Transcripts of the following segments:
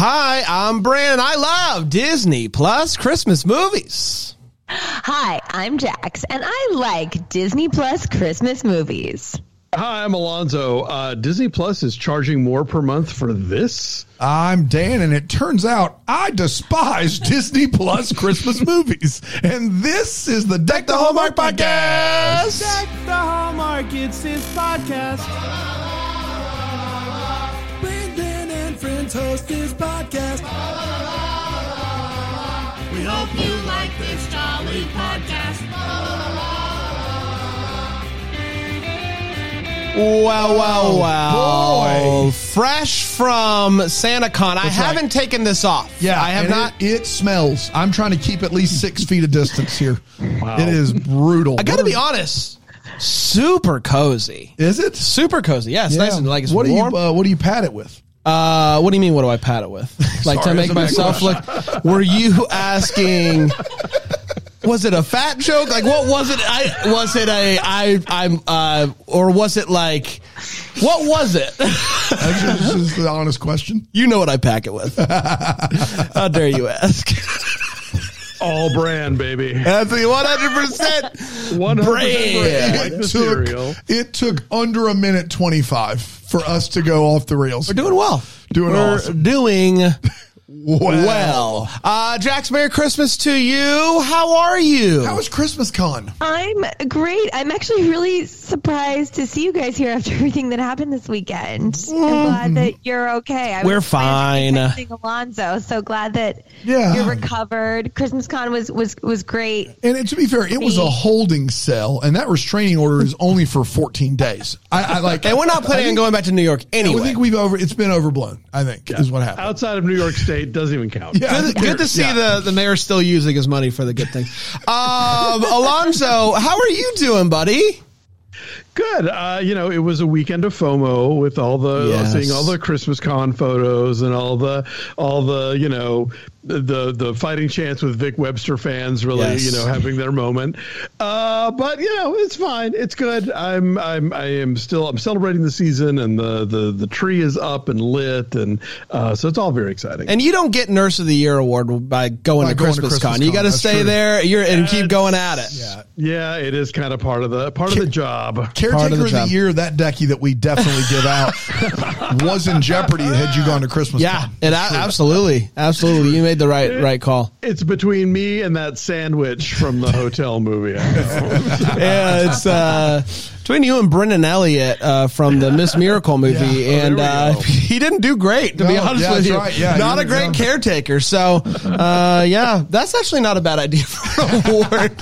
Hi, I'm Brandon. I love Disney Plus Christmas movies. Hi, I'm Jax, and I like Disney Plus Christmas movies. Hi, I'm Alonso. Uh, Disney Plus is charging more per month for this. I'm Dan, and it turns out I despise Disney Plus Christmas movies. And this is the Deck the Hallmark podcast. Deck the Hallmark, it's his podcast. Friends host his podcast. We hope you like this jolly podcast. Wow, wow, wow. boy. Fresh from SantaCon. I right. haven't taken this off. Yeah, I have and not. It, it smells. I'm trying to keep at least six feet of distance here. It is brutal. I got to be honest. Super cozy. Is it? Super cozy. Yeah, it's nice and like it's what warm. do you uh, What do you pat it with? Uh, what do you mean? What do I pat it with? like to make that's a big myself look? Were you asking? Was it a fat joke? Like what was it? I was it a I I'm uh or was it like what was it? That's just, this is the honest question. you know what I pack it with. How dare you ask? All brand, baby. That's the one hundred percent 100% brand. like the It took, it took under a minute 25 for us to go off the rails. We're doing well. Doing We're awesome. doing well. well. Uh, Jax, Merry Christmas to you. How are you? How was Christmas con? I'm great. I'm actually really surprised to see you guys here after everything that happened this weekend. I'm glad that you're okay. I We're was fine. texting Alonso, so glad that Yeah. you're recovered. Christmas con was was was great. And to be fair, it was a holding cell, and that restraining order is only for 14 days. I, I like, and we're not planning I on going back to New York anyway. I think we've over. It's been overblown. I think is what happened. Outside of New York State doesn't even count. Yeah, Good, good to see yeah. the, the mayor still using his money for the good thing. Um, Alonso, how are you doing, buddy? Good. Uh, you know, it was a weekend of FOMO with all the Yes. seeing all the Christmas con photos and all the all the you know the the fighting chance with Vic Webster fans really Yes. you know having their moment. Uh, but you know, it's fine. It's good. I'm I'm I am still I'm celebrating the season and the the the tree is up and lit and uh, so it's all very exciting. And you don't get Nurse of the Year award by going, By to, going to Christmas Christmas Con. You got to stay true. there you're, and keep going at it. Yeah. yeah, it is kind of part of the part of the job. Caretaker Part of of the, the year, that decky that we definitely give out was in jeopardy had you gone to Christmas. Yeah, Con. it, a- absolutely, absolutely. You made the right right call. It's between me and that sandwich from the hotel movie. Yeah, it's uh, between you and Brendan Elliott uh, from the Miss Miracle movie, Yeah. Oh, and uh, he didn't do great, to be honest yeah, with you. right. Yeah, not a great were- caretaker. So, uh, yeah, that's actually not a bad idea for an award.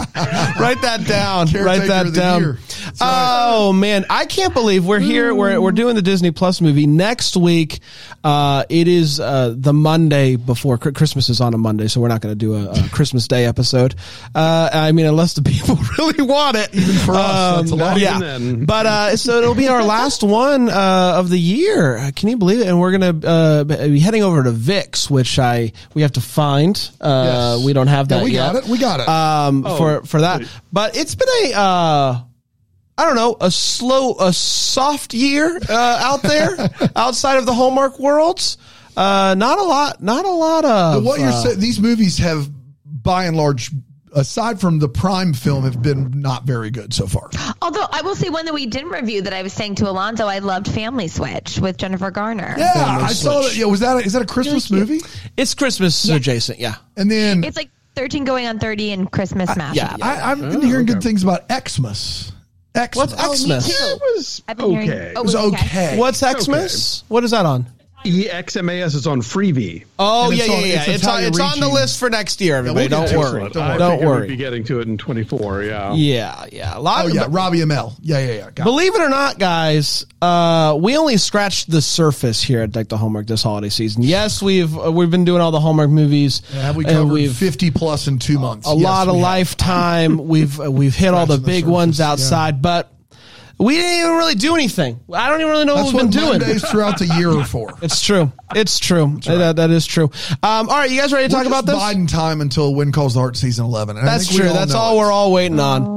Write that down. Caretaker Write that down. year. Right. Oh man, I can't believe we're here. We're we're doing the Disney Plus movie next week. Uh, it is uh, the Monday before Christmas is on a Monday, so we're not going to do a, a Christmas Day episode. Uh, I mean, unless the people really want it. Even for us, that's a lot. Yeah, But uh, so it'll be our last one uh, of the year. Uh, Can you believe it? And we're gonna uh, be heading over to Vix, which I we have to find. Uh, Yes. We don't have Yeah, that. we yet got it. We got it. um, Oh, for for that. sweet. But it's been a uh, I don't know a slow a soft year uh, out there outside of the Hallmark worlds. Uh, not a lot. Not a lot of what you're saying, these movies have, by and large, aside from the Prime film, have been not very good so far. Although I will say one that we didn't review that I was saying to Alonso, I loved Family Switch with Jennifer Garner. Yeah, Family I saw Switch. that. Yeah, was that a, is that a Christmas Really movie? It's Christmas uh, adjacent. Yeah. And then It's like 13 going on 30 and Christmas mashup. yeah. I, I've been oh, hearing good things about Xmas. Xmas. What's oh, Xmas? it was I've hearing- okay. oh, It was okay. What's Xmas? What is that on? E EXMAS is on Freevee. Oh yeah, it's yeah, on- yeah. it's It's, on, it's on the list for next year. Everybody, we'll don't to it. worry. Don't I worry. Don't worry. We'd be getting to it in 24. Yeah. Yeah, yeah. A lot. Oh of, yeah, Robbie Amell. Yeah, yeah, yeah. Got. Believe it or not, guys, uh, we only scratched the surface here at Deck the Hallmark this holiday season. Yes, we've uh, we've been doing all the Hallmark movies. Have we covered we've fifty plus in two months? a Yes, lot of have. lifetime. we've uh, we've hit all the Scratching the big surface, ones yeah. outside, but we didn't even really do anything. I don't even really know That's what we've been doing. Mondays throughout the year are for. It's true. It's true. That, that is true. Um, all right, you guys ready to We're talk about this? biding time until When Calls the Heart season eleven. And I That's true. That's all it. we're all waiting on.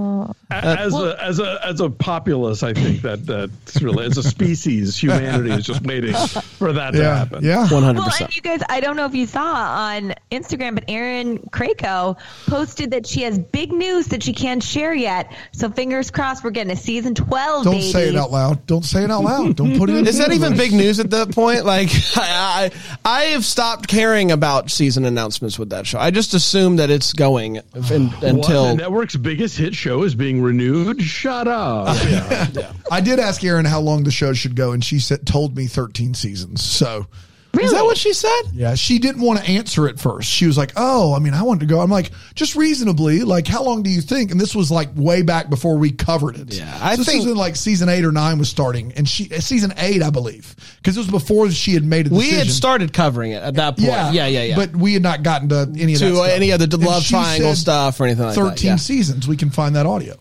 Uh, as a as a as a populace, I think that that's really as a species, humanity is just waiting for that to happen. Yeah. One hundred Well, percent. and you guys, I don't know if you saw on Instagram, but Erin Krakow posted that she has big news that she can't share yet. So fingers crossed, we're getting a season twelve. Don't baby. say it out loud. Don't say it out loud. Don't put it in. Is that even big news at that point? Like, I, I I have stopped caring about season announcements with that show. I just assume that it's going in, What, until the network's biggest hit show is being renewed. Shut up. Yeah. I did ask Erin how long the show should go, and she said told me 13 seasons. So Really? Is that what she said? yeah, she didn't want to answer at first. She was like, "Oh, I mean, I wanted to go." I'm like, "Just reasonably, like, how long do you think?" And this was like way back before we covered it. Yeah, I So this think- was in like season eight or nine was starting, and she uh, season eight, I believe, because it was before she had made a We had started covering it at that point. Yeah, yeah, yeah. yeah. But we had not gotten to any of that to stuff. any of the love triangle stuff or anything like that. 13 yeah. seasons. We can find that audio.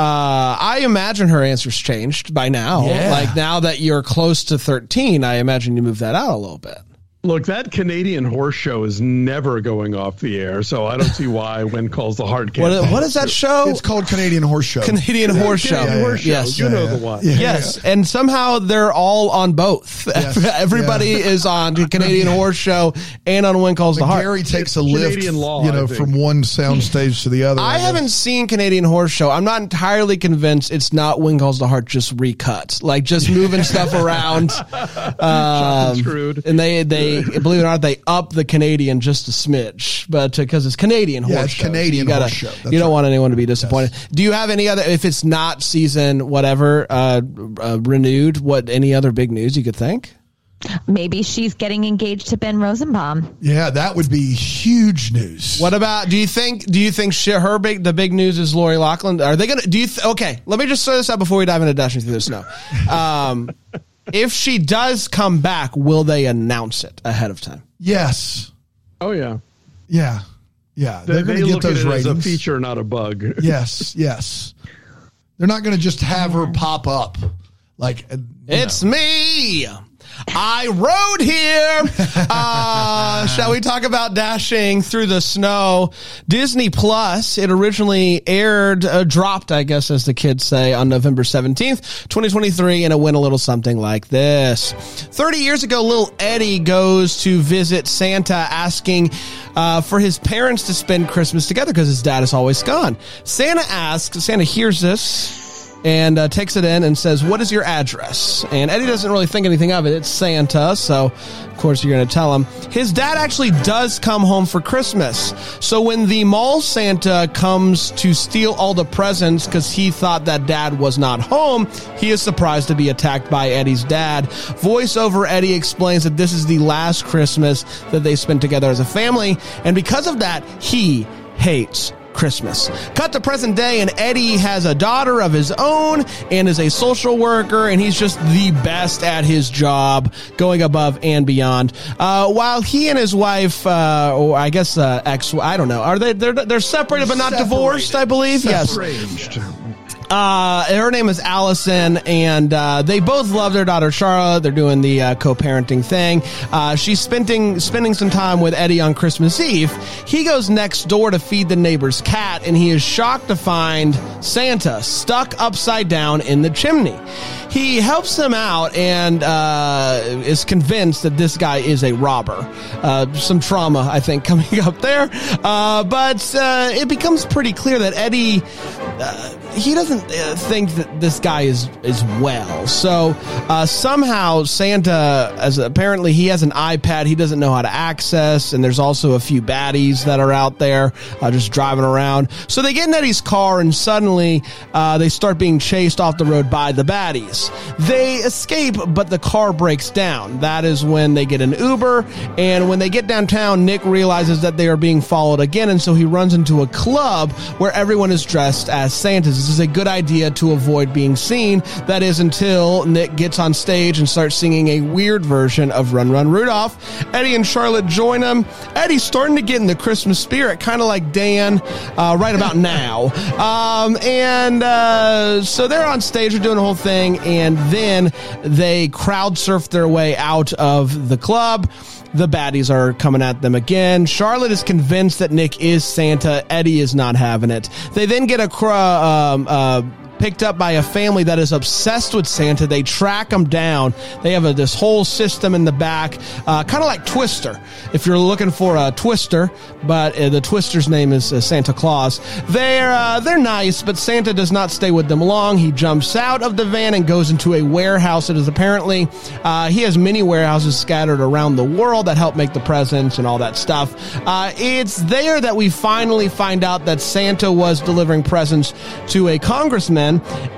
Uh, I imagine her answer's changed by now. Yeah. Like now that you're close to 13, I imagine you move that out a little bit. Look, that Canadian horse show is never going off the air, so I don't see why when calls the heart can't. What, what is that show? It's called Canadian Horse Show. Canadian Horse Show. Canadian horse show. Yes. You know Yeah, the one. yeah. Yes, and somehow they're all on both. Yes, Everybody yeah. is on Canadian Horse Show and on When Calls the Heart. Gary takes a Canadian lift, law, you know, from one soundstage to the other. I guess. haven't seen Canadian Horse Show. I'm not entirely convinced it's not When Calls the Heart just recut, like just moving stuff around. Um, screwed. and they they believe it or not they up the Canadian just a smmidge, but because it's Canadian Yeah, horse it's show, so Canadian you gotta- horse show. That's you don't right. want anyone to be disappointed. Do you have any other? If it's not season whatever uh, uh, renewed, what any other big news you could think? Maybe she's getting engaged to Ben Rosenbaum. Yeah, that would be huge news. What about? Do you think? Do you think she, her big the big news is Lori Loughlin? Are they gonna? Do you? Th- okay, let me just throw this out before we dive into dashing through the snow. Um, if she does come back, will they announce it ahead of time? Yes. Oh yeah, Yeah. Yeah. they, They're going they to get look at those it ratings. as a feature, not a bug. Yes. Yes. They're not going to just have her pop up like. uh, It's know. me. I rode here. Uh, shall we talk about dashing through the snow? Disney Plus. It originally aired, uh, dropped, I guess, as the kids say, on November 17th, 2023, and it went a little something like this. 30 years ago, little Eddie goes to visit Santa asking uh, for his parents to spend Christmas together because his dad is always gone. Santa asks, Santa hears this and uh, takes it in and says, "What is your address?" And Eddie doesn't really think anything of it. It's Santa, so of course you're going to tell him. His dad actually does come home for Christmas. So when the mall Santa comes to steal all the presents because he thought that dad was not home, he is surprised to be attacked by Eddie's dad. Voiceover Eddie explains that this is the last Christmas that they spent together as a family, and because of that, he hates Christmas. Cut to present day, and Eddie has a daughter of his own and is a social worker, and he's just the best at his job, going above and beyond. Uh, while he and his wife, uh, or I guess uh, ex, I don't know, are they? They're they're separated but not Separated. divorced, I believe. Yes. Uh, her name is Allison, and uh, they both love their daughter Charlotte. They're doing the uh, co-parenting thing. Uh, she's spending spending some time with Eddie on Christmas Eve. He goes next door to feed the neighbor's cat, and he is shocked to find Santa stuck upside down in the chimney. He helps him out and uh, is convinced that this guy is a robber. Uh, some trauma, I think, coming up there. But it becomes pretty clear that Eddie he doesn't uh, think that this guy is is well. So uh, somehow Santa, as apparently he has an iPad, he doesn't know how to access, and there's also a few baddies that are out there uh, just driving around. So they get in Eddie's car, and suddenly uh, they start being chased off the road by the baddies. They escape, but the car breaks down. That is when they get an Uber, and when they get downtown, Nick realizes that they are being followed again, and so he runs into a club where everyone is dressed as Santas. This is a good idea to avoid being seen. That is until Nick gets on stage and starts singing a weird version of Run Run Rudolph. Eddie and Charlotte join him. Eddie's starting to get in the Christmas spirit, kind of like Dan uh, right about now. Um, and uh, so they're on stage, they're doing the whole thing, and then they crowd surf their way out of the club. The baddies are coming at them again. Charlotte is convinced that Nick is Santa. Eddie is not having it. They then get a cr- um, uh, picked up by a family that is obsessed with Santa. They track him down. They have a, this whole system in the back, uh, kind of like Twister. If you're looking for a Twister, but uh, the Twister's name is uh, Santa Claus. They're uh, they're nice, but Santa does not stay with them long. He jumps out of the van and goes into a warehouse. It is apparently uh, he has many warehouses scattered around the world that help make the presents and all that stuff. Uh, it's there that we finally find out that Santa was delivering presents to a congressman,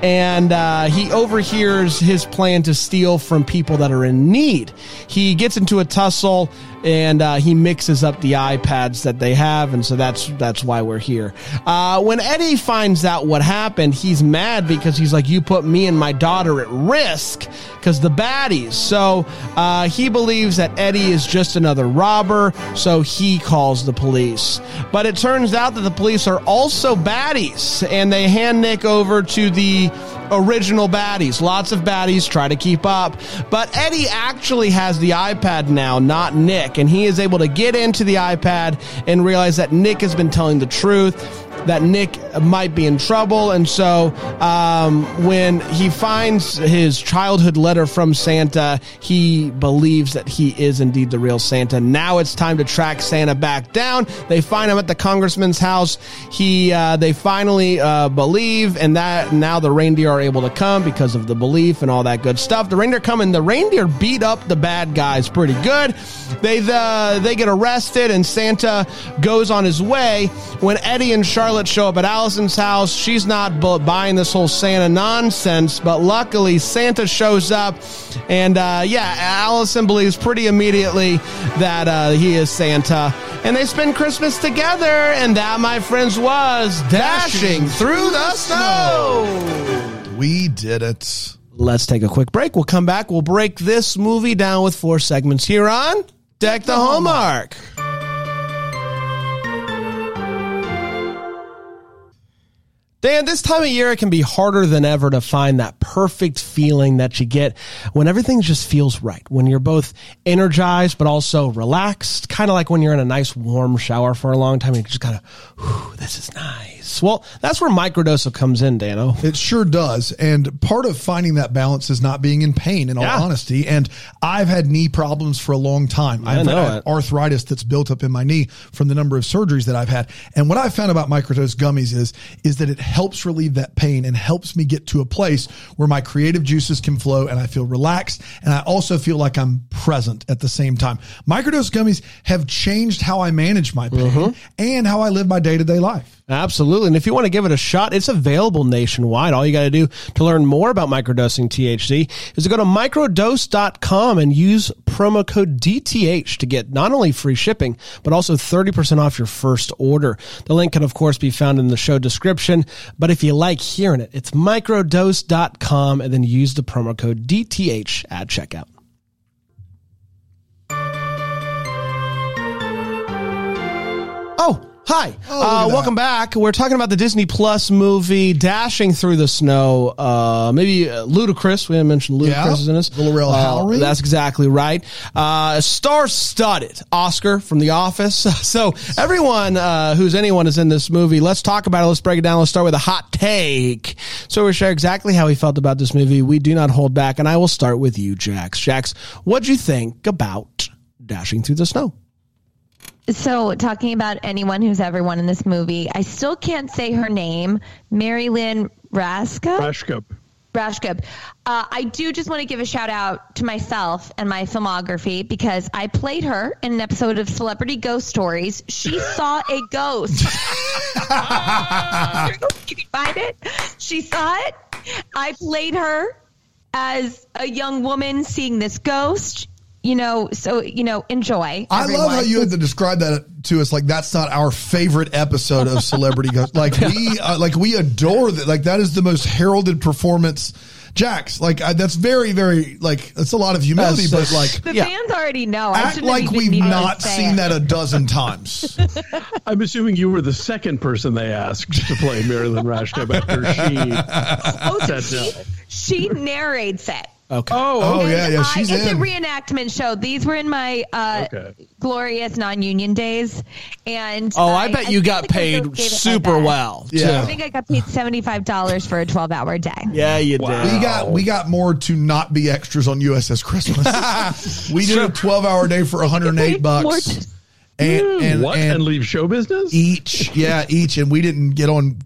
and uh, he overhears his plan to steal from people that are in need. He gets into a tussle and uh, he mixes up the iPads that they have, and so that's that's why we're here. Uh, when Eddie finds out what happened, he's mad because he's like, "You put me and my daughter at risk because the baddies." So uh, he believes that Eddie is just another robber, so he calls the police. But it turns out that the police are also baddies, and they hand Nick over to the original baddies. Lots of baddies try to keep up. But Eddie actually has the iPad now, not Nick. And he is able to get into the iPad and realize that Nick has been telling the truth. That Nick might be in trouble. And so um, when he finds his childhood letter from Santa, he believes that he is indeed the real Santa. Now it's time to track Santa back down. They find him at the congressman's house. He uh, They finally uh, believe, and that now the reindeer are able to come because of the belief and all that good stuff. The reindeer come and the reindeer beat up the bad guys pretty good. They they get arrested and Santa goes on his way. When Eddie and Charlotte show up at Allison's house, she's not buying this whole Santa nonsense. But luckily, Santa shows up, and uh, yeah, Allison believes pretty immediately that uh, he is Santa, and they spend Christmas together. And that, my friends, was dashing through the snow. We did it. Let's take a quick break. We'll come back. We'll break this movie down with four segments here on Deck the Hallmark. Dan, this time of year, it can be harder than ever to find that perfect feeling that you get when everything just feels right. When you're both energized, but also relaxed, kind of like when you're in a nice warm shower for a long time. You just kind of, this is nice. Well, that's where microdosal comes in, Dano. It sure does. And part of finding that balance is not being in pain, in all Yeah. honesty. And I've had knee problems for a long time. I've know had it. arthritis that's built up in my knee from the number of surgeries that I've had. And what I've found about microdose gummies is, is that it helps relieve that pain and helps me get to a place where my creative juices can flow and I feel relaxed. And I also feel like I'm present at the same time. Microdose gummies have changed how I manage my pain Mm-hmm. and how I live my day to day life. Absolutely. And if you want to give it a shot, it's available nationwide. All you got to do to learn more about microdosing THC is to go to microdose.com and use promo code DTH to get not only free shipping, but also 30% off your first order. The link can, of course, be found in the show description. But if you like hearing it, it's microdose.com and then use the promo code DTH at checkout. Oh, hi. look uh, welcome back. We're talking about the Disney Plus movie Dashing Through the Snow. Uh, maybe uh, Ludacris. We haven't mentioned Ludacris Yeah. is in this. Villarreal Uh. That's exactly right. Uh, Star studded Oscar from The Office. So everyone uh, who's anyone is in this movie. Let's talk about it. Let's break it down. Let's start with a hot take. So we share exactly how he felt about this movie. We do not hold back. And I will start with you, Jax. Jax, what'd you think about Dashing Through the Snow? So, talking about anyone who's ever won in this movie, I still can't say her name. Mary Lynn Raska? Rajskub. Rajskub. Uh, I do just want to give a shout out to myself and my filmography because I played her in an episode of Celebrity Ghost Stories. She saw a ghost. you can find it. She saw it. I played her as a young woman seeing this ghost. You know, so you know, enjoy. I love how you had to describe that to us. Like that's not our favorite episode of Celebrity Ghost. Like we, uh, like we adore that. Like that is the most heralded performance. Jax, like I, that's very, very like that's a lot of humility, That's- but like The Yeah. fans already know. I act like even we've not seen it. that a dozen times. I'm assuming you were the second person they asked to play Mary Lynn Rajskub after she Oh, so she, she narrates it. Okay. Oh, Oh, yeah, yeah, I- she's it's in. a reenactment show. These were in my uh, Okay. glorious non-union days, and Oh, I bet you feel got paid gave it my super well. Yeah. I think I got paid seventy-five dollars for a twelve-hour day. Yeah, you Wow. did. We got we got more to not be extras on USS Christmas. we did a twelve hour day for one hundred and eight More bucks, to- and and, what? And, and leave show business? each yeah each, and we didn't get on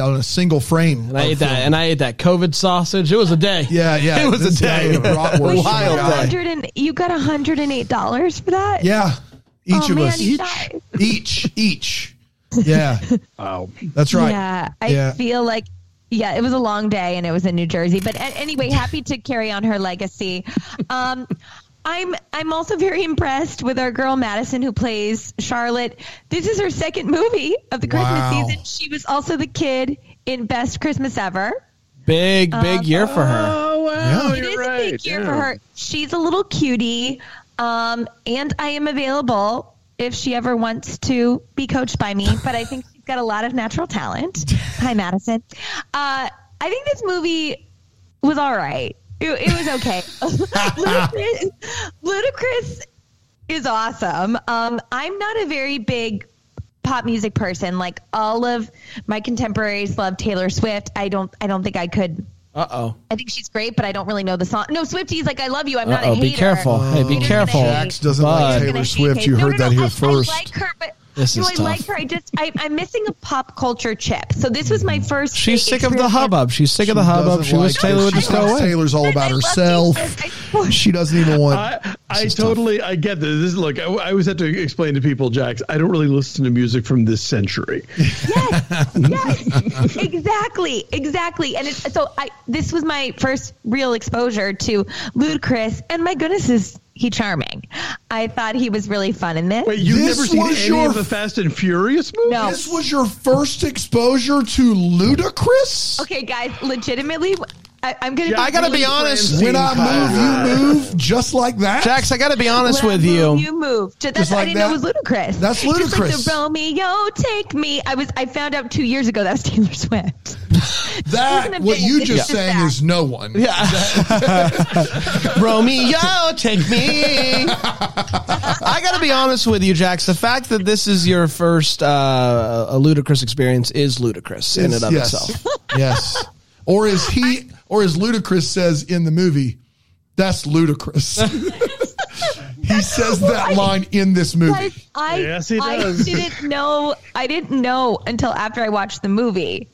on a single frame. And I of ate that, and I ate that COVID sausage. It was a day. Yeah, yeah, It was a day. guy of Wild You day. got hundred and you got hundred and eight dollars for that. Yeah, each Oh, of man, us each each each. Yeah, Wow. that's right. Yeah, I Yeah. feel like yeah, it was a long day and it was in New Jersey. But anyway, happy to carry on her legacy. Um, I'm I'm also very impressed with our girl Madison who plays Charlotte. This is her second movie of the Christmas Wow. season. She was also the kid in Best Christmas Ever. Big, big year for her. Oh, wow. Yeah. It You're is right. a big year yeah. for her. She's a little cutie, um, and I am available if she ever wants to be coached by me. But I think she's got a lot of natural talent. Hi, Madison. Uh, I think this movie was all right. It, it was okay. Ludacris, Ludacris is awesome. Um, I'm not a very big pop music person. Like all of my contemporaries love Taylor Swift. I don't. I don't think I could. Uh oh. I think she's great, but I don't really know the song. No, Swifties, like I love you. I'm Uh not a oh. hater. Be careful. hey, be Haters careful. gonna hate. Jax doesn't Bud. like Taylor gonna Swift. hate. You No, heard no, that no, here I, first. I like her, but This no, is I tough. like her. I just I, I'm missing a pop culture chip. So this was my first. She's sick of the hubbub. She's sick of the hubbub. doesn't She wish Taylor her. would She just go away. Taylor's all I about love herself. She doesn't even want. I, I totally I get this. this is, look, I, I always have to explain to people, Jax. I don't really listen to music from this century. yes, yes, exactly, exactly. And it's, so I this was my first real exposure to Ludacris, and my goodness, is he charming? I thought he was really fun in this. Wait, you've This never seen was any your of the Fast and Furious movies? No. This was your first exposure to Ludacris. Okay, guys, legitimately, I, I'm gonna. Yeah, I gotta really be honest. Francine When I move, you move, just like that. Jax, I got to be honest When I with move, you. You move. Just, Just that's, I didn't know it was that? ludicrous. That's Just like the Romeo, take me. I was. I found out two years ago that was Taylor Swift. That Isn't it what you just just sang that. is no one. Yeah. Romeo, take me. I got to be honest with you, Jax. The fact that this is your first uh, a ludicrous experience is ludicrous in and of yes. itself. yes. Or is he, or as Ludacris says in the movie, that's ludicrous. he says that line in this movie. I, Yes, he does. I does. didn't know. I didn't know until after I watched the movie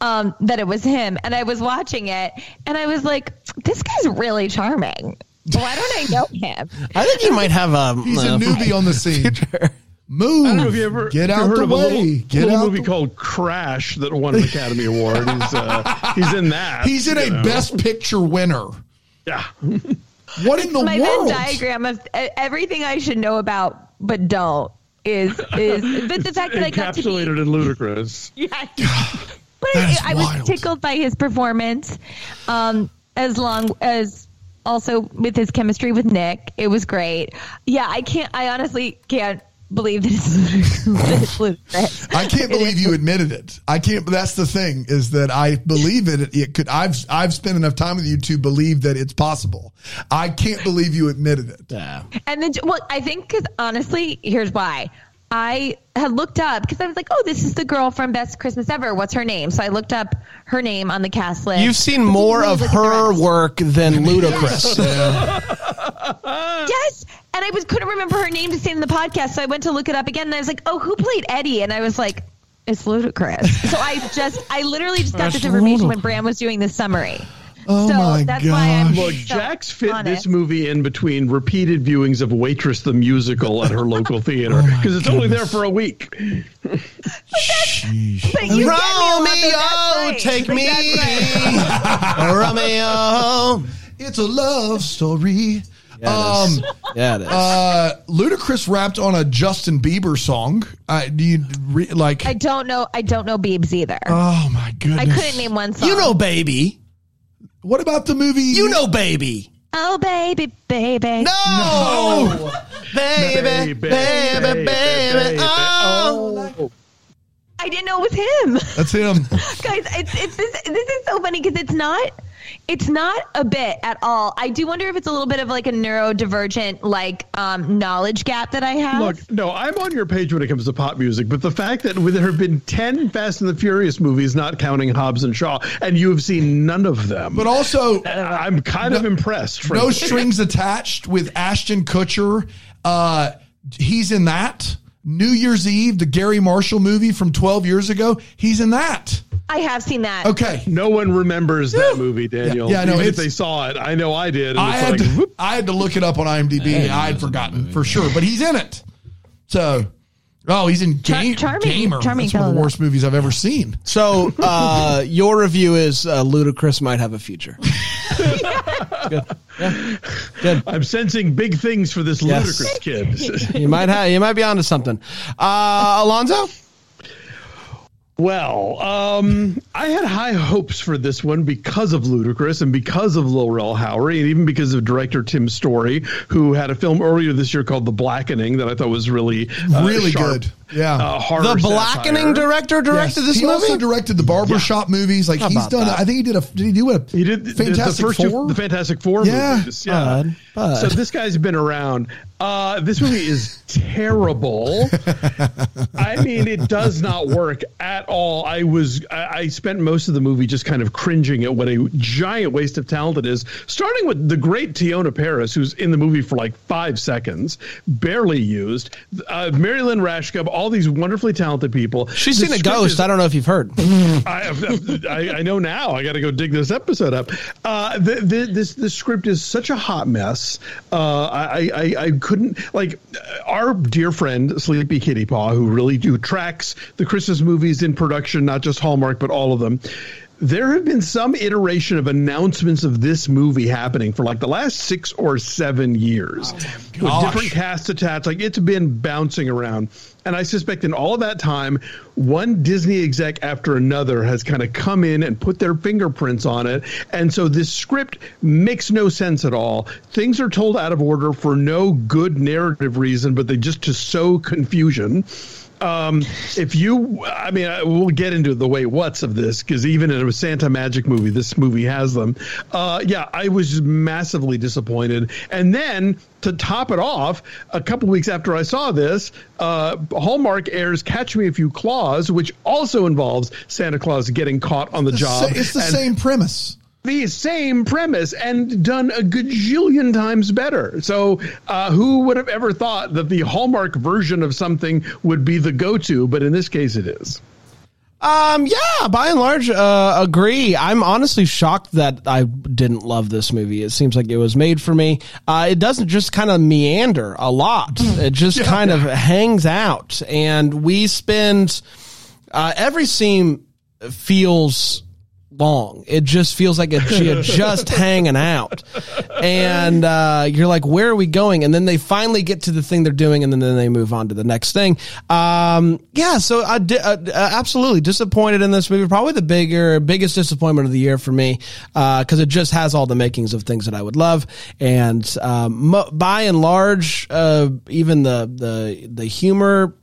um, that it was him, and I was watching it, and I was like, "This guy's really charming. Why don't I know him?" I think you might have a. He's a uh, newbie on the scene. Move. I don't know if you ever Get you out heard the of a little, Get little out movie the- called Crash that won an Academy Award. He's uh, he's in that. He's in a know. Best Picture winner. Yeah. What in the world? My world? Venn diagram of uh, everything I should know about but don't is is but the fact that I got to be Encapsulated in ludicrous. Yes. but That is I, I was tickled by his performance, um, as long as also with his chemistry with Nick. It was great. Yeah, I can't. I honestly can't believe that it's, ludicrous. I can't believe you admitted it. I can't. That's the thing is that I believe it. It could. I've I've spent enough time with you to believe that it's possible. I can't believe you admitted it. Yeah. And then, well, I think because honestly, here's why. I had looked up because I was like, oh, this is the girl from Best Christmas Ever. What's her name? So I looked up her name on the cast list. You've seen more of really look at the her work than Ludacris. Yes, and I was couldn't remember her name to say in the podcast, so I went to look it up again, and I was like, "Oh, who played Eddie?" And I was like, "It's ludicrous." so I just, I literally just got That's this information when ludicrous. Bram was doing the summary. Oh so my that's why I'm gosh. Look, so Jax fit honest. this movie in between repeated viewings of Waitress the musical at her local oh theater Oh because it's only there for a week. Sheesh. But you get me a lot, though, that's Romeo, right. take me. that's right. Romeo. It's a love story. Yeah, it is. um, yeah, it is. uh, Ludacris rapped on a Justin Bieber song. Uh, do you re- like? I don't know. I don't know Beebs either. oh my goodness! I couldn't name one song. you know, baby. What about the movie? You know, baby. Oh baby, baby. No, baby, baby, baby, baby. Oh, Oh. I didn't know it was him. That's him. guys it's it's this this is so funny because it's not It's not a bit at all. I do wonder if it's a little bit of like a neurodivergent like um, knowledge gap that I have. Look, no, I'm on your page when it comes to pop music, but the fact that there have been 10 Fast and the Furious movies, not counting Hobbs and Shaw, and you have seen none of them. But also, I'm kind of impressed. no strings attached with Ashton Kutcher. Uh, he's in that. New Year's Eve, the Garry Marshall movie from 12 years ago. He's in that. I have seen that. Okay. No one remembers that movie, Daniel. Yeah, yeah, no, Even if they saw it, I know I did. I had, like, to. I had to look it up on IMDb. I had forgotten for sure, but he's in it. So, oh, he's in Char- game, charming- Gamer. charming That's one of fellow, the worst movies I've ever seen. So uh, your review is uh, Ludacris might have a future. Good. Yeah. Good. I'm sensing big things for this Yes. ludicrous kid. You might have. You might be onto something. Uh, Alonso. Well, um, I had high hopes for this one because of Ludacris and because of Lil Rel Howery, and even because of director Tim Story, who had a film earlier this year called The Blackening that I thought was really, uh, Really sharp, good. Yeah. uh, The Blackening satire. director directed Yes. this he movie. He also directed the barbershop movies. Like How he's done. that? I think he did a. Did he do a? He did the- Fantastic the first Four. two, the Fantastic Four Yeah. movies. Yeah. Bud, bud. So this guy's been around. Uh, this movie is terrible. I mean, it does not work at all. I was I, I spent most of the movie just kind of cringing at what a giant waste of talent it is. Starting with the great Teyonah Parris, who's in the movie for like five seconds, barely used. Uh, Mary Lynn Rajskub, all these wonderfully talented people. She's The seen a ghost. is- I don't know if you've heard. I, I, I know now. I got to go dig this episode up. Uh, the, the, this this script is such a hot mess. Uh, I, I I couldn't like our dear friend Sleepy Kitty Paw, who really do tracks the Christmas movies in production, not just Hallmark but all of them. There have been some iteration of announcements of this movie happening for like the last six or seven years, oh, with different cast attached. Like it's been bouncing around. And I suspect in all of that time, one Disney exec after another has kind of come in and put their fingerprints on it. And so this script makes no sense at all. Things are told out of order for no good narrative reason, but they just to sow confusion. Um, if you, I mean, I- we'll get into the way what's of this because even in a Santa Magic movie, this movie has them. Uh, yeah, I was massively disappointed. And then to top it off, a couple weeks after I saw this, uh, Hallmark airs "Catch Me If You Claus," which also involves Santa Claus getting caught on the The job. sa- it's the and same premise. The same premise and done a gajillion times better. So, uh, who would have ever thought that the Hallmark version of something would be the go-to? But in this case, it is. Um, yeah, by and large, uh, agree. I'm honestly shocked that I didn't love this movie. It seems like it was made for me. Uh, it doesn't just kind of meander a lot. It just kind of hangs out, and we spend uh, every scene feels long. It just feels like it, she had just hanging out, and uh, you're like, where are we going? And then they finally get to the thing they're doing, and then, then they move on to the next thing. Um, yeah, so I di- uh, uh, absolutely disappointed in this movie. Probably the bigger, biggest disappointment of the year for me because it just has all the makings of things that I would love, and um, mo- by and large, uh, even the the the humor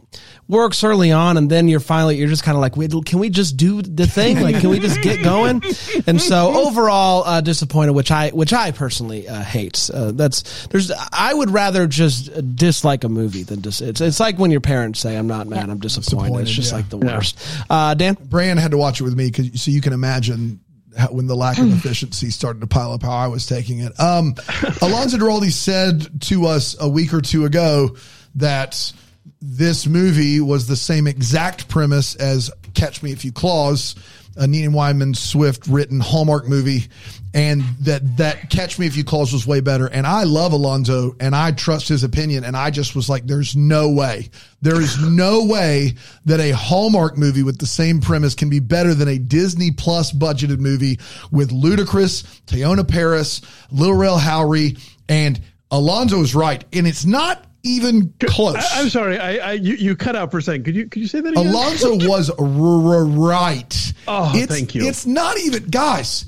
works early on and then you're finally you're just kind of like wait can we just do the thing? Like can we just get going? And so overall uh, disappointed which i which i personally uh, hate. Uh, that's there's i would rather just dislike a movie than just it's it's like when your parents say i'm not mad i'm disappointed, Disappointed, it's just yeah. like the worst. Uh dan? Bran had to watch it with me because so you can imagine how, when the lack of efficiency started to pile up how I was taking it. Um, Alonso Duralde said to us a week or two ago that this movie was the same exact premise as Catch Me If You Claus, a Nina Wyman Swift written Hallmark movie, and that that Catch Me If You Claus was way better. And I love Alonso, and I trust his opinion. And I just was like, "There's no way, there is no way that a Hallmark movie with the same premise can be better than a Disney Plus budgeted movie with Ludacris, Teyonah Parris, Lil Rel Howery, and Alonso is right, and it's not even close. I, am sorry, I, I you, you cut out for a second. Could you could you say that again? Alonso was r- r- right. Oh, it's, thank you. It's not even, guys.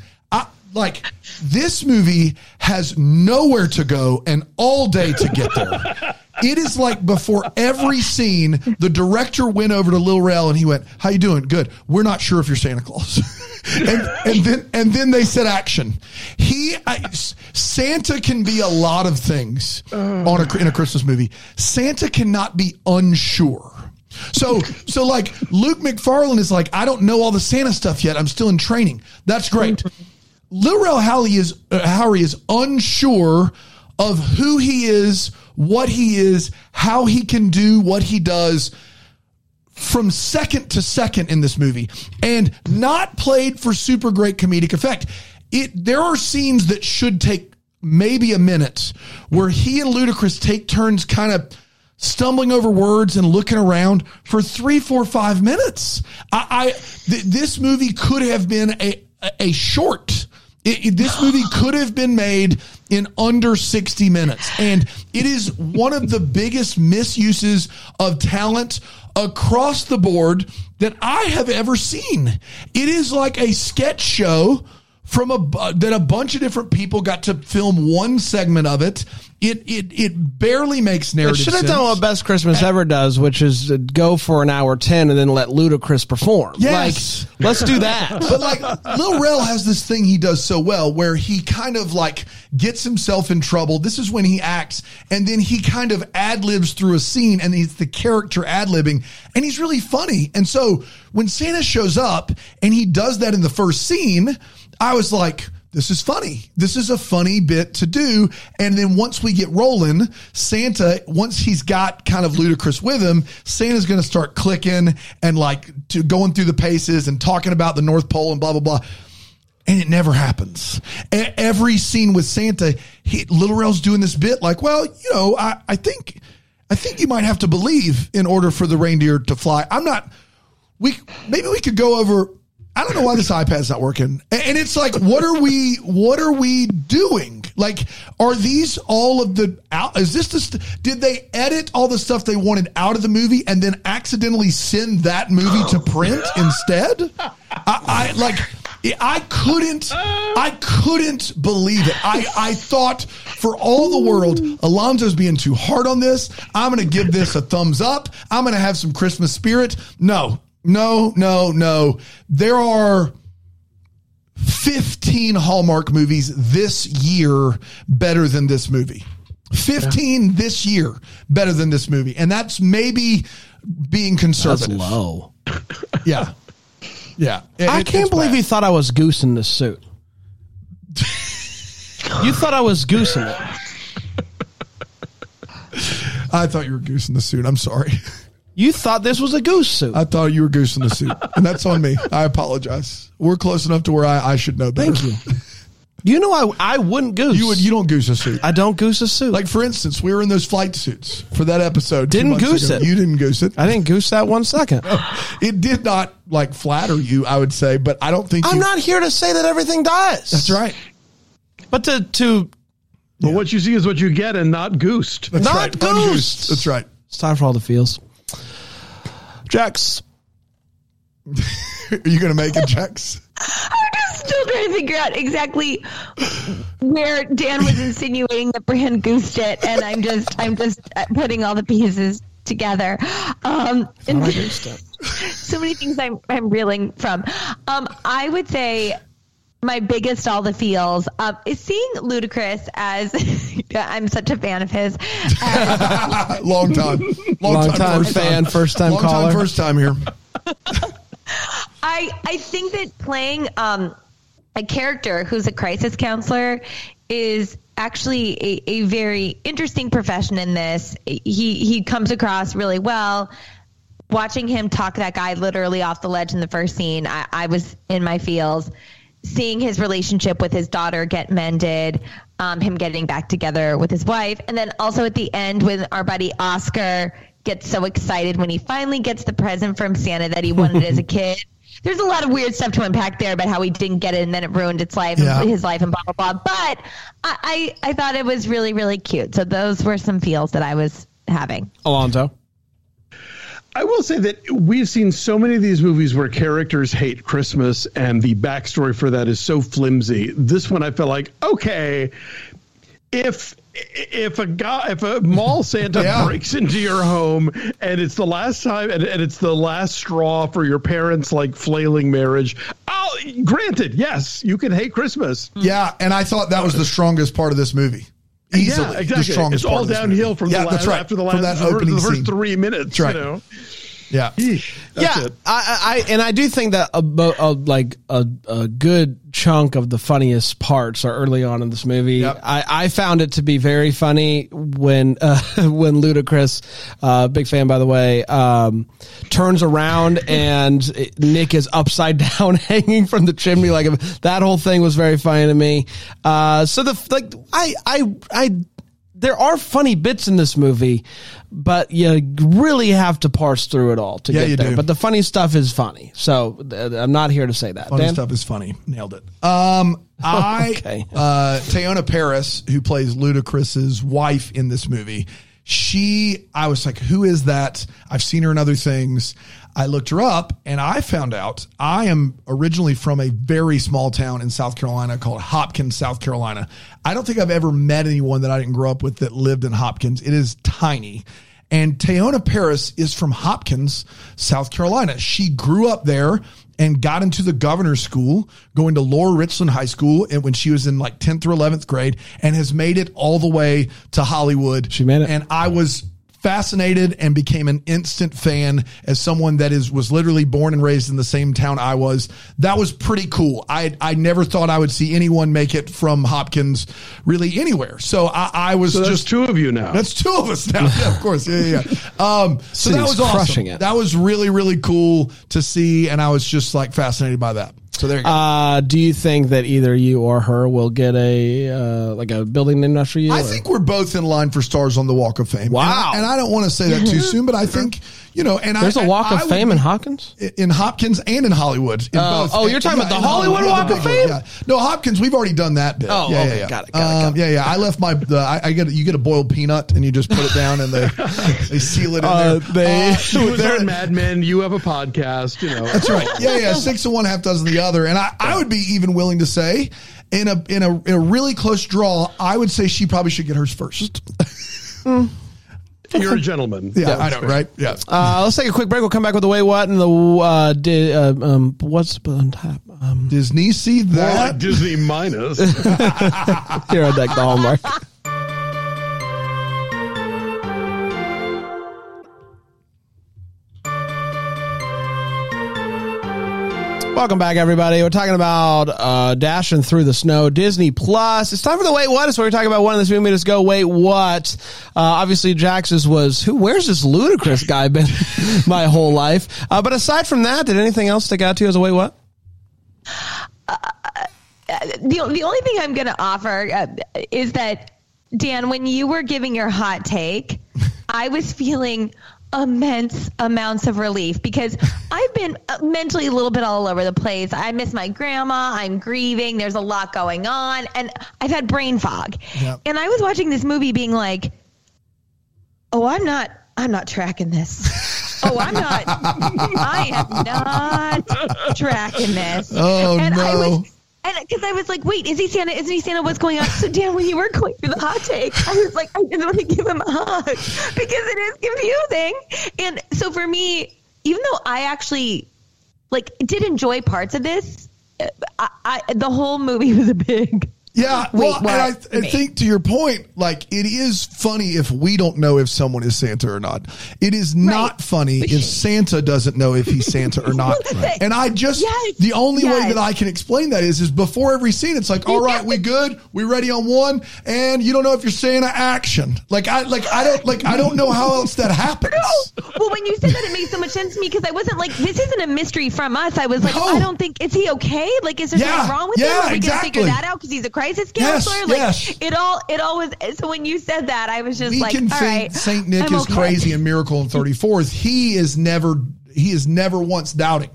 Like this movie has nowhere to go and all day to get there. It is like before every scene, the director went over to Lil Rel and he went, "How you doing? Good. We're not sure if you're Santa Claus." and, and then and then they said action. He I, Santa can be a lot of things on a, in a Christmas movie. Santa cannot be unsure. So, so like Luke McFarlane is like, I don't know all the Santa stuff yet. I'm still in training. That's great. Lil Howery is uh, Howery is unsure of who he is, what he is, how he can do what he does from second to second in this movie, and not played for super great comedic effect. It there are scenes that should take maybe a minute where he and Ludacris take turns kind of stumbling over words and looking around for three, four, five minutes. I, I th- this movie could have been a a short. It, it- this movie could have been made in under 60 minutes. And it is one of the biggest misuses of talent across the board that I have ever seen. It is like a sketch show from a that a bunch of different people got to film one segment of it. It it it barely makes narrative. It should have sense. done what Best Christmas Ever does, which is go for an hour 10 and then let Ludacris perform. Yes. Like, let's do that. but like Lil Rel has this thing he does so well where he kind of like gets himself in trouble. This is when he acts and then he kind of ad libs through a scene and he's the character ad libbing and he's really funny. And so when Santa shows up and he does that in the first scene, I was like, this is funny. This is a funny bit to do. And then once we get rolling, Santa, once he's got kind of ludicrous with him, Santa's going to start clicking and like to going through the paces and talking about the North Pole and blah, blah, blah. And it never happens. E- every scene with Santa, he, Lil Rel's doing this bit like, well, you know, I, I think, I think you might have to believe in order for the reindeer to fly. I'm not, we, maybe we could go over, I don't know why this iPad's not working. And it's like, what are we, what are we doing? Like, are these all of the out? Is this the, did they edit all the stuff they wanted out of the movie and then accidentally send that movie to print instead? I, I like, I couldn't, I couldn't believe it. I, I thought for all the world, Alonso's being too hard on this. I'm going to give this a thumbs up. I'm going to have some Christmas spirit. No, no, no, no. There are 15 Hallmark movies this year better than this movie. 15 this year better than this movie. And that's maybe being That's conservative. low. Yeah. Yeah. It- I can't believe bad. you thought I was goose in this suit. you thought I was goose goosing it. I thought you were goosing the suit. I'm sorry. You thought this was a goose suit. I thought you were goose in the suit. And that's on me. I apologize. We're close enough to where I, I should know better. Thank you. You know I I wouldn't goose. You would you don't goose a suit. I don't goose a suit. Like for instance, we were in those flight suits for that episode. two Didn't months goose ago. it. You didn't goose it. I didn't goose that one second. It did not like flatter you, I would say, but I don't think I'm you, not here to say that everything does. That's right. But to to But what you see is what you get, and not goosed. That's Not right. goosed. Ungoosed. That's right. it's time for all the feels. Jax, Are you going to make it, Jax? I'm just still trying to figure out exactly where Dan was insinuating that Brand goosed it, and I'm just I'm just putting all the pieces together. Um, and so many things I'm I'm reeling from. Um, I would say my biggest all the feels um, is seeing Ludacris as I'm such a fan of his. as- long time. Long, Long time first fan, first time long caller. time, first time here. I I think that playing um, a character who's a crisis counselor is actually a, a very interesting profession in this. He he comes across really well. Watching him talk that guy literally off the ledge in the first scene, I, I was in my feels. Seeing his relationship with his daughter get mended, um, him getting back together with his wife, and then also at the end when our buddy Oscar gets so excited when he finally gets the present from Santa that he wanted as a kid. There's a lot of weird stuff to unpack there about how he didn't get it and then it ruined its life, Yeah. his life, and blah blah blah. But I, I I thought it was really really cute. So those were some feels that I was having. Alonso. I will say that we've seen so many of these movies where characters hate Christmas and the backstory for that is so flimsy. This one I felt like, okay, if if a guy if a mall Santa Yeah. breaks into your home and it's the last time and, and it's the last straw for your parents like flailing marriage, oh granted, yes, you can hate Christmas. Yeah, and I thought that was the strongest part of this movie. Easily, yeah, exactly. the strongest it's all downhill from yeah, the last that's right. after the from last that opening the first scene. three minutes. That's right. You know? Yeah, Eesh, yeah. I, I and I do think that a, a like a, a good chunk of the funniest parts are early on in this movie. Yep. I, I found it to be very funny when uh, when Ludacris, uh, big fan by the way, um, turns around and Nick is upside down, hanging from the chimney. Like that whole thing was very funny to me. Uh, so the like I I I there are funny bits in this movie, but you really have to parse through it all to Yeah, get you there. do. But the funny stuff is funny, so I'm not here to say that. funny Dan? stuff is funny. Nailed it. Um, I Okay. uh, Teyonah Parris, who plays Ludacris's wife in this movie, she, I was like, who is that? I've seen her in other things. I looked her up and I found out I am originally from a very small town in South Carolina called Hopkins, South Carolina. I don't think I've ever met anyone that I didn't grow up with that lived in Hopkins. It is tiny. And Teyonah Parris is from Hopkins, South Carolina. She grew up there and got into the governor's school, going to Lower Richland High School and when she was in like 10th or 11th grade and has made it all the way to Hollywood. She made it. And I was fascinated and became an instant fan as someone that is was literally born and raised in the same town I was. That was pretty cool. I I never thought I would see anyone make it from Hopkins really anywhere. So I, I was So that's just two of you now. that's two of us now. Yeah, of course. Yeah, yeah. yeah. Um, so that was awesome. crushing it. That was really, really cool to see, and I was just like fascinated by that. So there you go. Uh, do you think that either you or her will get a uh, like a building named after you? I or- think we're both in line for stars on the Walk of Fame. Wow. And I, and I don't want to say that too soon, but I think you know. And there's I, a Walk I of would Fame in be- Hopkins. in Hopkins and in Hollywood. In Oh, oh, you're talking about the in Hollywood Walk of Fame? Yeah. No, Hopkins. We've already done that bit. Oh, yeah, okay, yeah, yeah. got it, got it, got Um, it. Yeah, yeah. I left my. The, I, I get. You get a boiled peanut and you just put it down and they they seal it in Uh, there. they- Uh, She was on Mad Men. You have a podcast. You know. That's right. Yeah, yeah. Six of one, half dozen of the other. And I, I would be even willing to say, in a in a in a really close draw, I would say she probably should get hers first. You're a gentleman. Yeah, I know, right? Yeah. Uh, let's take a quick break. We'll come back with the way what and the uh, di- uh um what's on top um, Disney see More like that? Disney minus. here on deck the hallmark. Welcome back, everybody. We're talking about uh, dashing through the snow. Disney Plus. It's time for the wait what. It's where we're talking about one of this movie us go wait what. Uh, obviously, Jax's was who? Where's this ludicrous guy been my whole life? Uh, but aside from that, did anything else stick out to you as a wait what? the, the only thing I'm going to offer uh, is that, Dan, when you were giving your hot take, I was feeling immense amounts of relief because I've been mentally a little bit all over the place. I miss my grandma. I'm grieving. There's a lot going on. And I've had brain fog. Yep. And I was watching this movie being like, oh, I'm not, I'm not tracking this. Oh, I'm not. I am not tracking this. Oh, and I no. was, and because I was like, wait, is he Santa? Isn't he Santa? What's going on? So Dan, when you were going through the hot take, I was like, I just want to give him a hug because it is confusing. And so for me, even though I actually like did enjoy parts of this, I, I the whole movie was a big. Yeah, Wait, well, what? and I, I think to your point, like it is funny if we don't know if someone is Santa or not. It is not funny if Santa doesn't know if he's Santa or not. And I just Yes, the only way yes. that I can explain that is is before every scene, it's like, all right, we good, we ready on one, and you don't know if you're Santa action. Like I like I don't like I don't know how else that happens. Well, when you said that, it made so much sense to me because I wasn't like, this isn't a mystery from us. I was like, No. I don't think is he okay? Like, is there Yeah, something wrong with yeah, him? Are we exactly. gonna figure that out because he's a crisis Yes, counselor? like, yes. it all, it all was. So when you said that, I was just we like, can all think right, Saint Nick I'm is okay. crazy and Miracle on 34th. He is never he is never once doubting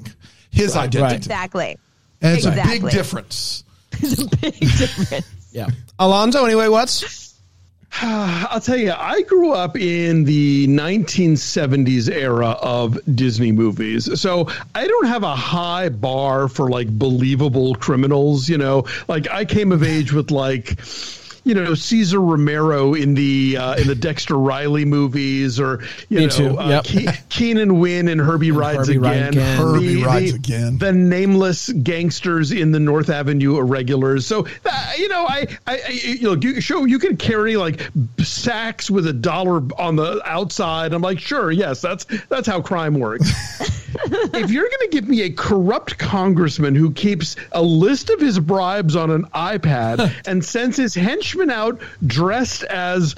his identity. right. Exactly. And it's a big difference. It's a big difference. Yeah. Alonso, anyway, what's? I'll tell you, I grew up in the 1970s era of Disney movies. So I don't have a high bar for like believable criminals, you know. Like I came of age with like you know Cesar Romero in the uh, in the Dexter Riley movies, or you Me know too, uh, yep. Ke- Keenan Wynn and Herbie Rides Herbie Rides Again, Again. Herbie Rides Again. the nameless gangsters in the North Avenue Irregulars. So uh, you know, I, I, I you know, you show you can carry like sacks with a dollar on the outside. I'm like, sure, yes, that's that's how crime works. if you're going to give me a corrupt congressman who keeps a list of his bribes on an iPad and sends his henchmen out dressed as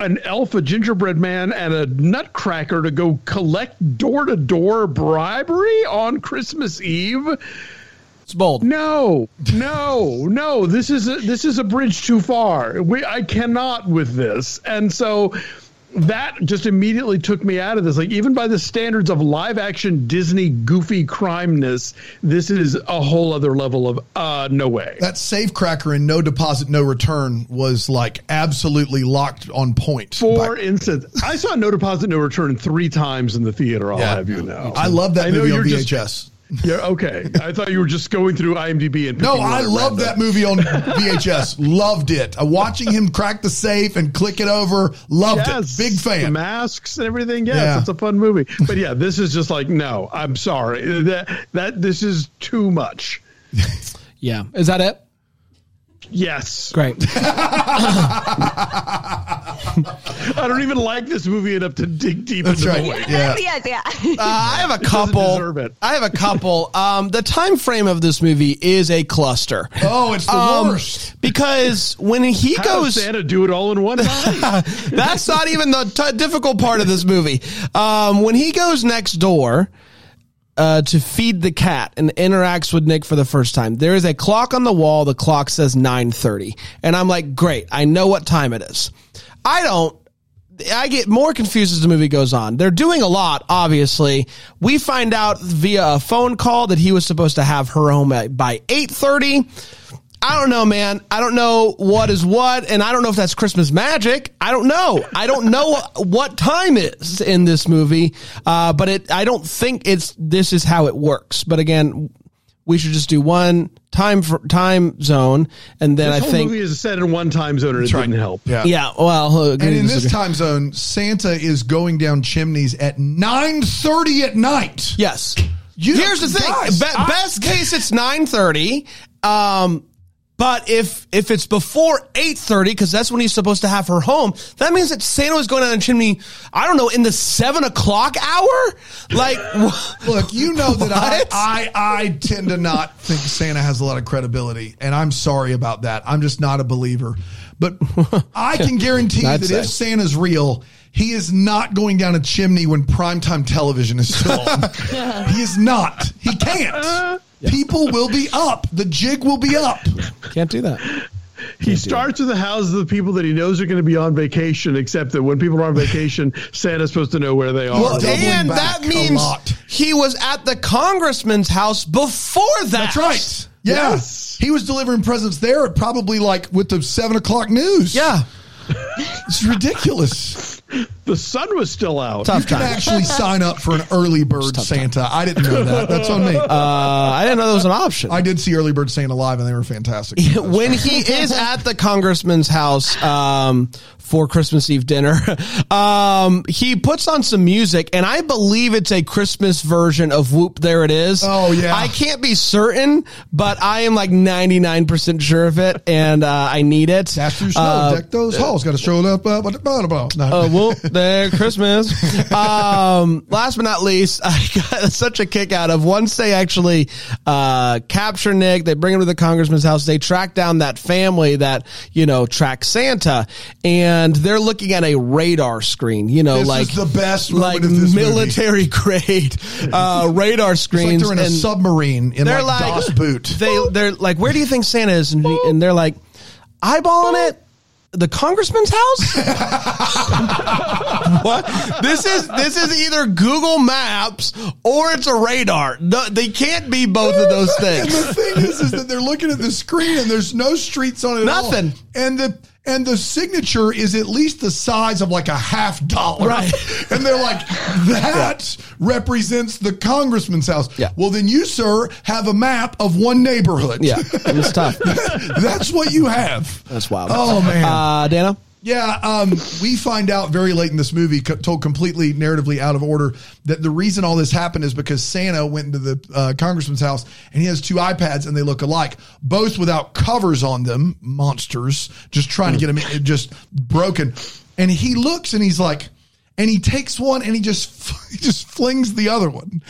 an elf, a gingerbread man, and a nutcracker to go collect door to door bribery on Christmas Eve. It's bold. No, no, no. This is a, this is a bridge too far. We, I cannot with this, and so that just immediately took me out of this. Like even by the standards of live action Disney goofy crimeness, this is a whole other level of uh no way. That safe cracker and no deposit, no return was like absolutely locked on point. For By- instance, I saw No Deposit No Return three times in the theater. I'll Yeah. have you know. I love that I know movie on you're just- VHS. Yeah, okay. I thought you were just going through IMDb and No, I at loved that movie on VHS. loved it. Uh, watching him crack the safe and click it over. Loved Yes, it. Big The fan. masks and everything. Yes, Yeah. it's a fun movie. But yeah, this is just like no. I'm sorry. That that this is too much. Yeah. Is that it? Yes, Great. I don't even like this movie enough to dig deep That's into right. the weight. Yeah. yes, yeah. Uh, I have a couple. deserve it. I have a couple. Um, the time frame of this movie is a cluster. Oh, it's the Um, worst. because when he How goes, does Santa do it all in one time? that's not even the t- difficult part of this movie. Um, when he goes next door uh, to feed the cat and interacts with Nick for the first time, there is a clock on the wall. The clock says nine thirty, and I'm like, great, I know what time it is. I don't. I get more confused as the movie goes on. They're doing a lot, obviously. We find out via a phone call that he was supposed to have her home at, by 8:30. I don't know, man. I don't know what is what, and I don't know if that's Christmas magic. I don't know. I don't know what time is in this movie, uh, but it. I don't think it's this is how it works. But again, we should just do one time for time zone, and then this I whole think, movie is set in one time zone, and it didn't help. Yeah. yeah. Well, uh, And in this time zone, Santa is going down chimneys at 9.30 at night. Yes. You- Here's the thing. guys, Be- I- best case, it's nine thirty. Um, but if if it's before eight thirty, because that's when he's supposed to have her home, that means that Santa was going down a chimney. I don't know in the seven o'clock hour. Like, wh- Look, you know that I, I I tend to not think Santa has a lot of credibility, and I'm sorry about that. I'm just not a believer. But I can guarantee I'd that say. if Santa's real, he is not going down a chimney when primetime television is still on. he is not. He can't. People will be up. The jig will be up. can't do that. He starts with the houses of the people that he knows are going to be on vacation, except that when people are on vacation, Santa's supposed to know where they are. Well, doubling and that means he was at the congressman's house before that. That's right. Yeah. Yes. He was delivering presents there, at probably like with the seven o'clock news. Yeah. It's ridiculous. The sun was still out. Tough You can actually sign up for an early bird Santa. I didn't know that. That's on me. Uh, I didn't know that was an option. I did see early bird Santa live, and they were fantastic. when he is at the congressman's house um, for Christmas Eve dinner, um, he puts on some music, and I believe it's a Christmas version of "Whoop." There it is. Oh, yeah. I can't be certain, but I am like ninety nine percent sure of it, and uh, I need it. Dash through snow, Uh, deck those halls. Got to show up. Uh, blah, blah, blah. Whoop there Christmas. Um, last but not least, I got such a kick out of once they actually uh, capture Nick, they bring him to the congressman's house, they track down that family that you know track Santa, and they're looking at a radar screen. You know, This like is the best like this movie. military grade uh, radar It's like screens. they're in a submarine in they're like, like Das Boot. They they're like, where do you think Santa is? And, and they're like, eyeballing it. The congressman's house? what? This is this is either Google Maps or it's a radar. No, they can't be both of those things. And things. the thing is, is that they're looking at the screen and there's no streets on it. at all. Nothing. And the and the signature is at least the size of like a half dollar. Right. And they're like, that represents the congressman's house. Yeah. Well, then you, sir, have a map of one neighborhood. Yeah, it's tough. That's what you have. That's wild. Oh, man. Uh, Dana? Yeah, um, we find out very late in this movie, co- told completely narratively out of order, that the reason all this happened is because Santa went into the uh, congressman's house and he has two iPads and they look alike, both without covers on them, monsters, just trying to get them just broken. And he looks and he's like, and he takes one and he just he just flings the other one.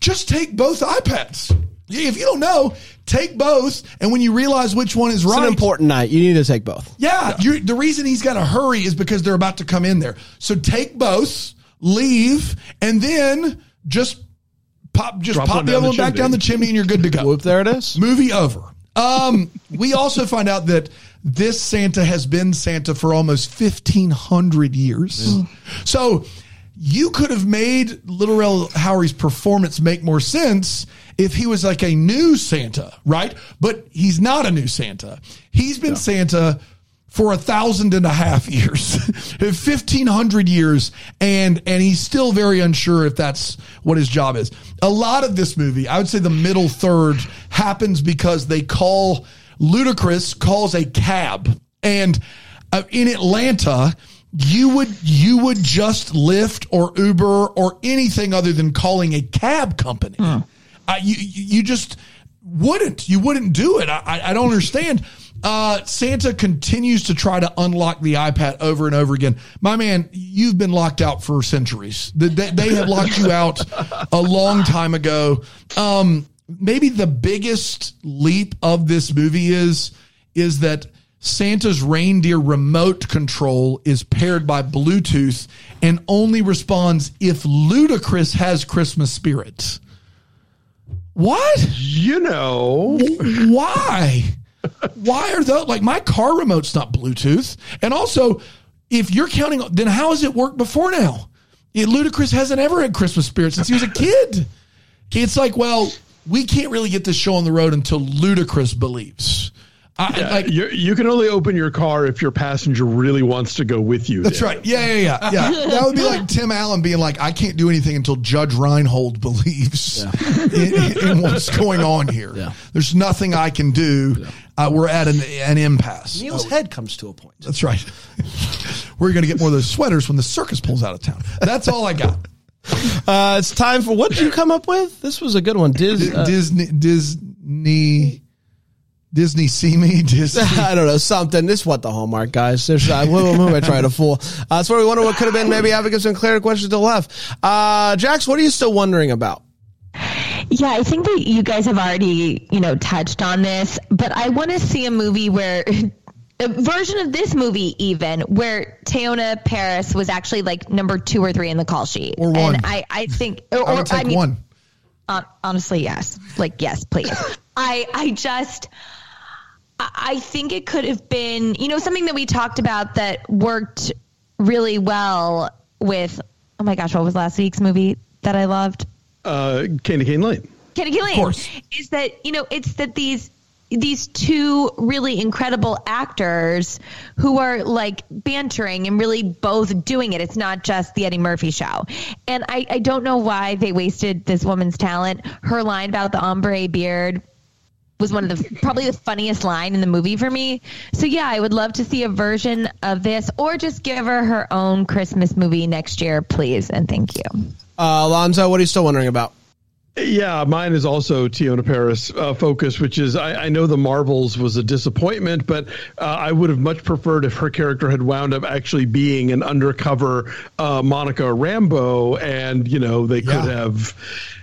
Just take both iPads. If you don't know, take both, and when you realize which one is It's right, an important night. You need to take both. yeah, You're, the reason he's got to hurry is because they're about to come in there. So take both, leave, and then just pop, just Drop pop the other the one back chimney. down the chimney, and you're good to go. Whoop, there it is. Movie over. Um, we also find out that this Santa has been Santa for almost 1500 years. So you could have made Lil Rel Howery's performance make more sense if he was like a new Santa, right? But he's not a new Santa. He's been Santa for a thousand and a half years, fifteen hundred years, and and he's still very unsure if that's what his job is. A lot of this movie, I would say, the middle third happens because they call Ludacris calls a cab, and uh, in Atlanta. You would you would just Lyft or Uber or anything other than calling a cab company. Uh, you you just wouldn't you wouldn't do it. I I, I don't understand. Uh, Santa continues to try to unlock the iPad over and over again. My man, you've been locked out for centuries. They, they, they have locked you out a long time ago. Um, maybe the biggest leap of this movie is is that Santa's reindeer remote control is paired by Bluetooth and only responds if Ludacris has Christmas spirit. What? You know, Why? Why are those like my car remote's not Bluetooth? And also, if you're counting, then how has it worked before now? It, Ludacris hasn't ever had Christmas spirit since he was a kid. It's like, well, we can't really get this show on the road until Ludacris believes. I, like, you you can only open your car if your passenger really wants to go with you. That's there. right. Yeah, yeah, yeah, yeah. That would be like Tim Allen being like, "I can't do anything until Judge Reinhold believes in, in- in what's going on here. Yeah. There's nothing I can do. Uh, we're at an, an impasse." Neil's head comes to a point. That's right. We're going to get more of those sweaters when the circus pulls out of town. That's all I got. Uh, it's time for what did you come up with? This was a good one. Diz, uh, Disney, Disney, Disney, see me, Disney. I don't know something. This is what the hallmark guys. There's uh, who, who am I trying to fool? Uh, that's where we wonder what could have been. Maybe advocates and clear questions still left. Uh, Jax, what are you still wondering about? Yeah, I think that you guys have already, you know, touched on this, but I want to see a movie where a version of this movie even where Teyonah Parris was actually like number 2 or 3 in the call sheet. Or one. And I I think or, I would take mean, one. hon- honestly, yes. Like yes, please. I I just I I think it could have been, you know, something that we talked about that worked really well with oh my gosh, what was last week's movie that I loved? Uh, Candy Cane Lane. Kenny Lane course. is that you know it's that these these two really incredible actors who are like bantering and really both doing it. It's not just the Eddie Murphy show. And I, I don't know why they wasted this woman's talent. Her line about the ombre beard was one of the probably the funniest line in the movie for me. So yeah, I would love to see a version of this or just give her her own Christmas movie next year, please. And thank you. Uh, Alonso, what are you still wondering about? Yeah, mine is also Teyonah Parris uh, focus, which is I, I know the Marvels was a disappointment, but uh, I would have much preferred if her character had wound up actually being an undercover uh, Monica Rambeau, and you know they could Yeah. have.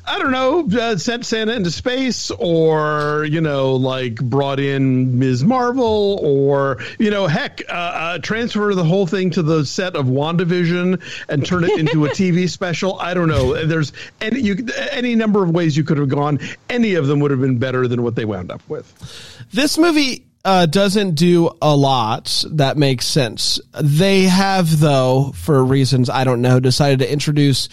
I don't know, uh, sent Santa into space, or you know, like brought in Ms. Marvel, or you know, heck, uh, uh, transfer the whole thing to the set of WandaVision and turn it into a TV special. I don't know. There's any you any number of ways you could have gone. Any of them would have been better than what they wound up with. This movie uh, doesn't do a lot that makes sense. They have, though, for reasons I don't know, decided to introduce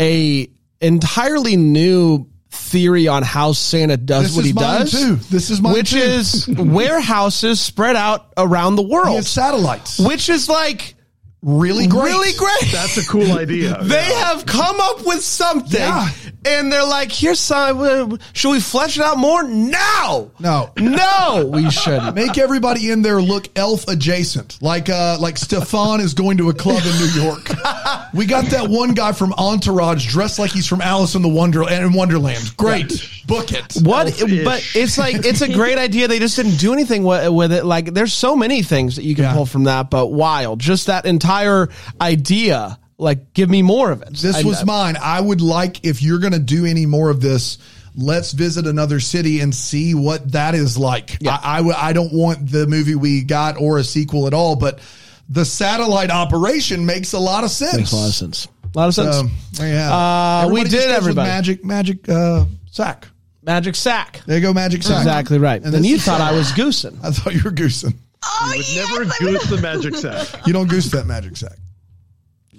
a entirely new theory on how Santa does This what is he mine does. too. This is mine which too. is warehouses spread out around the He world, has satellites. which is like Really great. really great. That's a cool idea. They have come up with something, Yeah. And they're like, "Here's some. Should we flesh it out more? No, No. no, we shouldn't." Make everybody in there look elf adjacent, like uh, like Stefon is going to a club in New York. we got that one guy from Entourage dressed like he's from Alice in the Wonder in Wonderland. Great, book it. What? Elf-ish. But it's like it's a great idea. They just didn't do anything with, with it. Like there's so many things that you can Yeah. pull from that, but wild. Just that entire idea. Like, give me more of it. This I- was mine. I would like if you're going to do any more of this. Let's visit another city and see what that is like. Yeah. I, I w- I don't want the movie we got or a sequel at all, but the satellite operation makes a lot of sense. makes a lot of sense. A lot of sense. Um, there you have it. Uh, we did, just goes with everybody. Magic, magic uh, sack. Magic sack. There you go, magic sack. Exactly right. And then you is- thought I was goosing. I thought you were goosing. Oh, would yes, never I goose the magic sack. You don't goose that magic sack.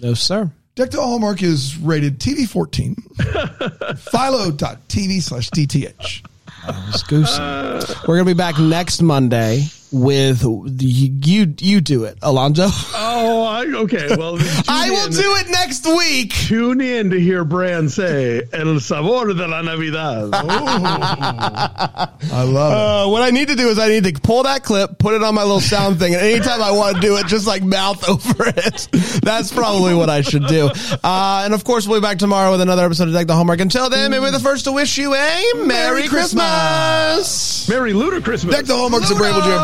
No, sir. Deck the Hallmark is rated TV 14. Philo.tv slash DTH. I was goosing. We're gonna be back next Monday with you. You, you do it, Alonso. Oh, I, okay. Well, I will in- do it next week. Tune in to hear Brand say "El sabor de la Navidad." I love it. Uh, what I need to do is I need to pull that clip, put it on my little sound thing, and anytime I want to do it, just like mouth over it. That's probably what I should do. Uh, and of course, we'll be back tomorrow with another episode of Deck the Hallmark. Until then, maybe we're the first to wish you a Merry, Merry Christmas. Merry Lunar Christmas. Deck the Hallmarks of Bramble Jam